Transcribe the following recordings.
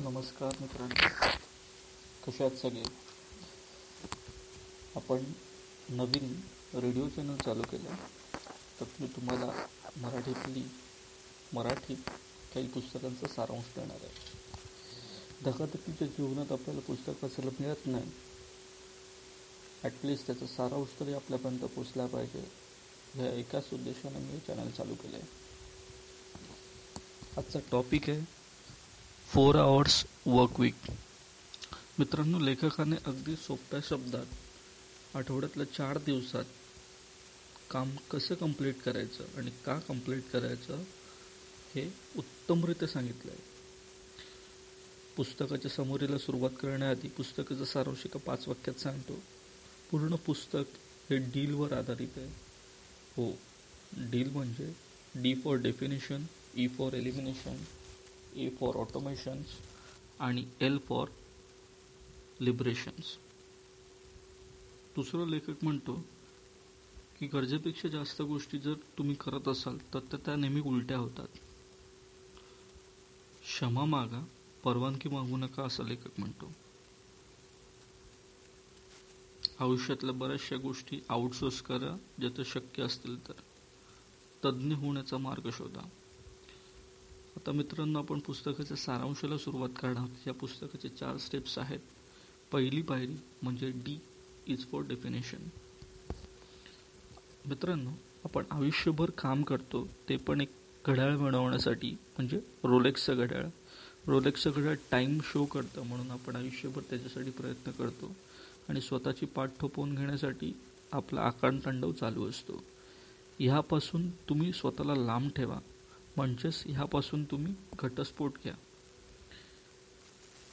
नमस्कार मित्रांनो. कशात आहात सगळे? आपण नवीन रेडिओ चॅनल चालू केलं. तर मी तुम्हाला मराठीतली मराठीत काही पुस्तकांचा सारांश देणार आहे. धकाधकीच्या जीवनात आपल्याला पुस्तक वाचायला मिळत नाही. ॲटलिस्ट त्याचा सारांश तरी आपल्यापर्यंत पोचला पाहिजे. ह्या एकाच उद्देशाने मी चॅनल चालू केलं आहे आजचा टॉपिक आहे फोर आवर्स वर्क वीक मित्रांनो लेखकाने अगदी सोप्या शब्दात आठवड्यातल्या चार दिवसात काम कसं कंप्लीट करायचं आणि का कंप्लीट करायचं हे उत्तमरित्या सांगितलं आहे पुस्तकाच्या समोरीला सुरुवात करण्याआधी पुस्तकाचं सारांश एका पाच वाक्यात सांगतो. पूर्ण पुस्तक हे डीलवर आधारित आहे. हो डील म्हणजे D for definition E for elimination A for automations आणि एल फॉर लिबरेशन्स दुसरं लेखक म्हणतो की गरजेपेक्षा जास्त गोष्टी जर तुम्ही करत असाल तर त्या त्या नेहमी उलट्या होतात. क्षमा मागा परवानगी मागू नका असं लेखक म्हणतो. आयुष्यातल्या बऱ्याचशा गोष्टी आउटसोर्स करा ज्याचं शक्य असतील तर. तज्ज्ञ होण्याचा मार्ग शोधा. आता मित्रांनो आपण पुस्तकाच्या सारांशाला सुरुवात करणार आहोत. या पुस्तकाचे चार स्टेप्स आहेत. पहिली पायरी म्हणजे डी इज फॉर डेफिनेशन मित्रांनो आपण आयुष्यभर काम करतो ते पण एक घड्याळ मिळवण्यासाठी म्हणजे रोलेक्सचं घड्याळ. रोलेक्सचं घड्याळ टाईम शो करतं म्हणून आपण आयुष्यभर त्याच्यासाठी प्रयत्न करतो. आणि स्वतःची पाठ ठोपवून घेण्यासाठी आपला आकांतांडव चालू असतो. ह्यापासून तुम्ही स्वतःला लांब ठेवा. म्हणजेच ह्यापासून तुम्ही घटस्फोट घ्या.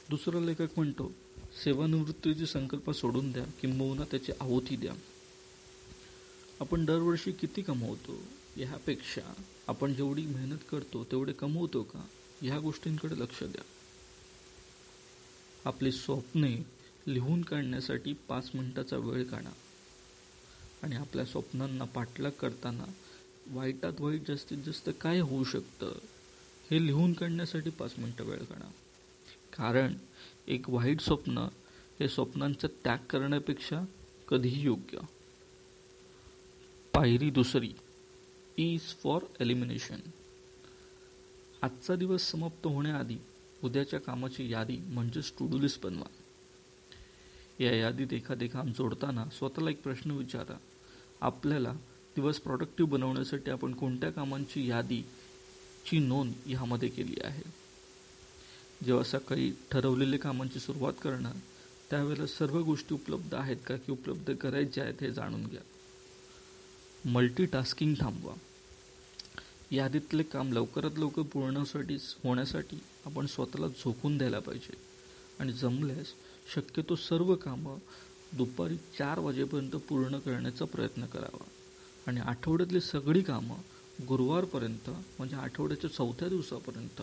दुसरा लेखक म्हणतो सेवानिवृत्तीची संकल्प सोडून द्या किंबहुना त्याची आहुती द्या. आपण दरवर्षी किती कमवतो ह्यापेक्षा आपण जेवढी मेहनत करतो तेवढे कमवतो का ह्या गोष्टींकडे लक्ष द्या. आपली स्वप्ने लिहून काढण्यासाठी पाच मिनिटाचा वेळ काढा. आणि आपल्या स्वप्नांना पाठलाग करताना वाईटात वाईट जास्तीत जास्त काय होऊ शकतं हे लिहून काढण्यासाठी पाच मिनटं वेळ काढा. कारण एक वाईट स्वप्न हे स्वप्नांचा त्याग करण्यापेक्षा कधीही योग्य. पायरी दुसरी इज फॉर एलिमिनेशन आजचा दिवस समाप्त होण्याआधी उद्याच्या कामाची यादी म्हणजेच टू लिस्ट बनवा. या यादीत एखादे काम जोडताना स्वतःला एक प्रश्न विचारा. आपल्याला दिवस प्रॉडक्टिव्ह बनवण्यासाठी आपण कोणत्या कामांची यादी ची नोंद ह्यामध्ये केली आहे? जेव्हा सकाळी ठरवलेल्या कामांची सुरुवात करणार त्यावेळेला सर्व गोष्टी उपलब्ध आहेत का की उपलब्ध करायच्या आहेत हे जाणून घ्या. मल्टीटास्किंग थांबवा. यादीतले काम लवकरात लवकर पूर्णसाठी होण्यासाठी आपण स्वतःला झोकून द्यायला पाहिजे. आणि जमल्यास शक्यतो सर्व कामं दुपारी चार वाजेपर्यंत पूर्ण करण्याचा प्रयत्न करावा. आणि आठवड्यातली सगळी कामं गुरुवारपर्यंत म्हणजे आठवड्याच्या चौथ्या दिवसापर्यंत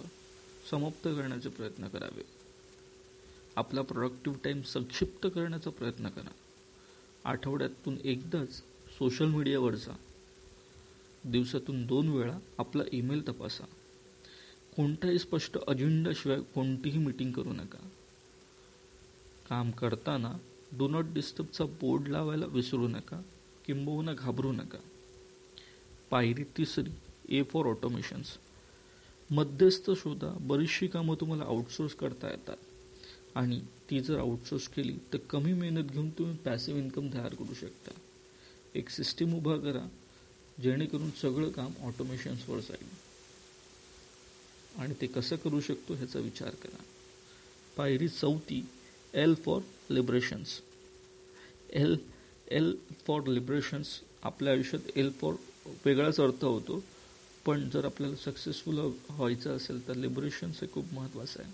समाप्त करण्याचे प्रयत्न करावे. आपला प्रोडक्टिव्ह टाईम संक्षिप्त करण्याचा प्रयत्न करा. आठवड्यातून एकदाच सोशल मीडियावर जा. दिवसातून दोन वेळा आपला ईमेल तपासा. कोणताही स्पष्ट अजेंडाशिवाय कोणतीही मीटिंग करू नका. काम करताना डो नॉट डिस्टर्बचा बोर्ड लावायला विसरू नका किंबहुना घाबरू नका. पायरी तिसरी ए फॉर ऑटोमेशन्स मध्यस्थ शोधा बरीचशी कामं तुम्हाला आउटसोर्स करता येतात. आणि ती जर आउटसोर्स केली तर कमी मेहनत घेऊन तुम्ही पॅसिव्ह इन्कम तयार करू शकता. एक सिस्टीम उभा करा जेणेकरून सगळं काम ऑटोमेशन्सवर जाईल. आणि ते कसं करू शकतो ह्याचा विचार करा. पायरी चौथी L for liberations L L for liberations आपल्या आयुष्यात एल फॉर वेगळाच अर्थ होतो. पण जर आपल्याला सक्सेसफुल व्हायचं असेल तर लिबरेशन्स हे खूप महत्त्वाचं आहे.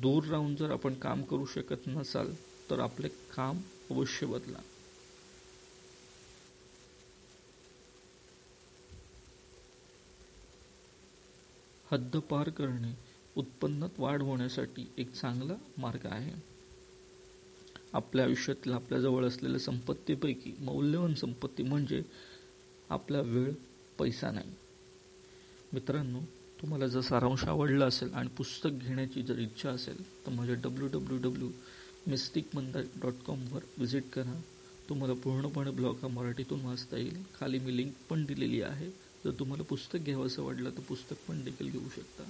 दूर राहून जर आपण काम करू शकत नसाल तर आपले काम अवश्य बदला. हद्द पार करणे उत्पन्नात वाढ होण्यासाठी एक चांगला मार्ग आहे. आपल्या आयुष्यातल्या आपल्याजवळ असलेल्या संपत्तीपैकी मौल्यवान संपत्ती म्हणजे आपला वेळ पैसा नाही. मित्रांनो तुम्हाला जर सारांश आवडला असेल आणि पुस्तक घेण्याची जर इच्छा असेल तर माझ्या W W W mystic Mandar dot कॉमवर visit करा. तुम्हाला पूर्णपणे ब्लॉग हा मराठीतून वाचता येईल. खाली मी लिंक पण दिलेली आहे. जर तुम्हाला पुस्तक घ्यावं असं वाटलं तर पुस्तक पण देखील घेऊ शकता.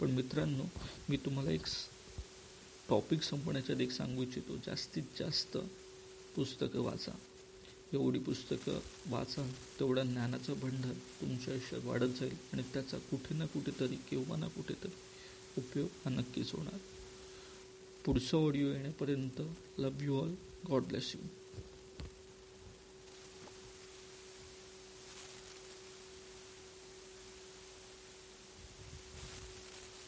पण मित्रांनो मी तुम्हाला एक टॉपिक संपण्याच्या आधी एक सांगू इच्छितो. जास्तीत जास्त पुस्तकं वाचा. एवढी पुस्तकं वाचा तेवढा ज्ञानाचा भंडार तुमच्या आयुष्यात वाढत जाईल आणि त्याचा कुठे ना कुठेतरी किंवा ना कुठेतरी उपयोग हा नक्कीच होणार. पुढचा audio येण्यापर्यंत love you all God bless you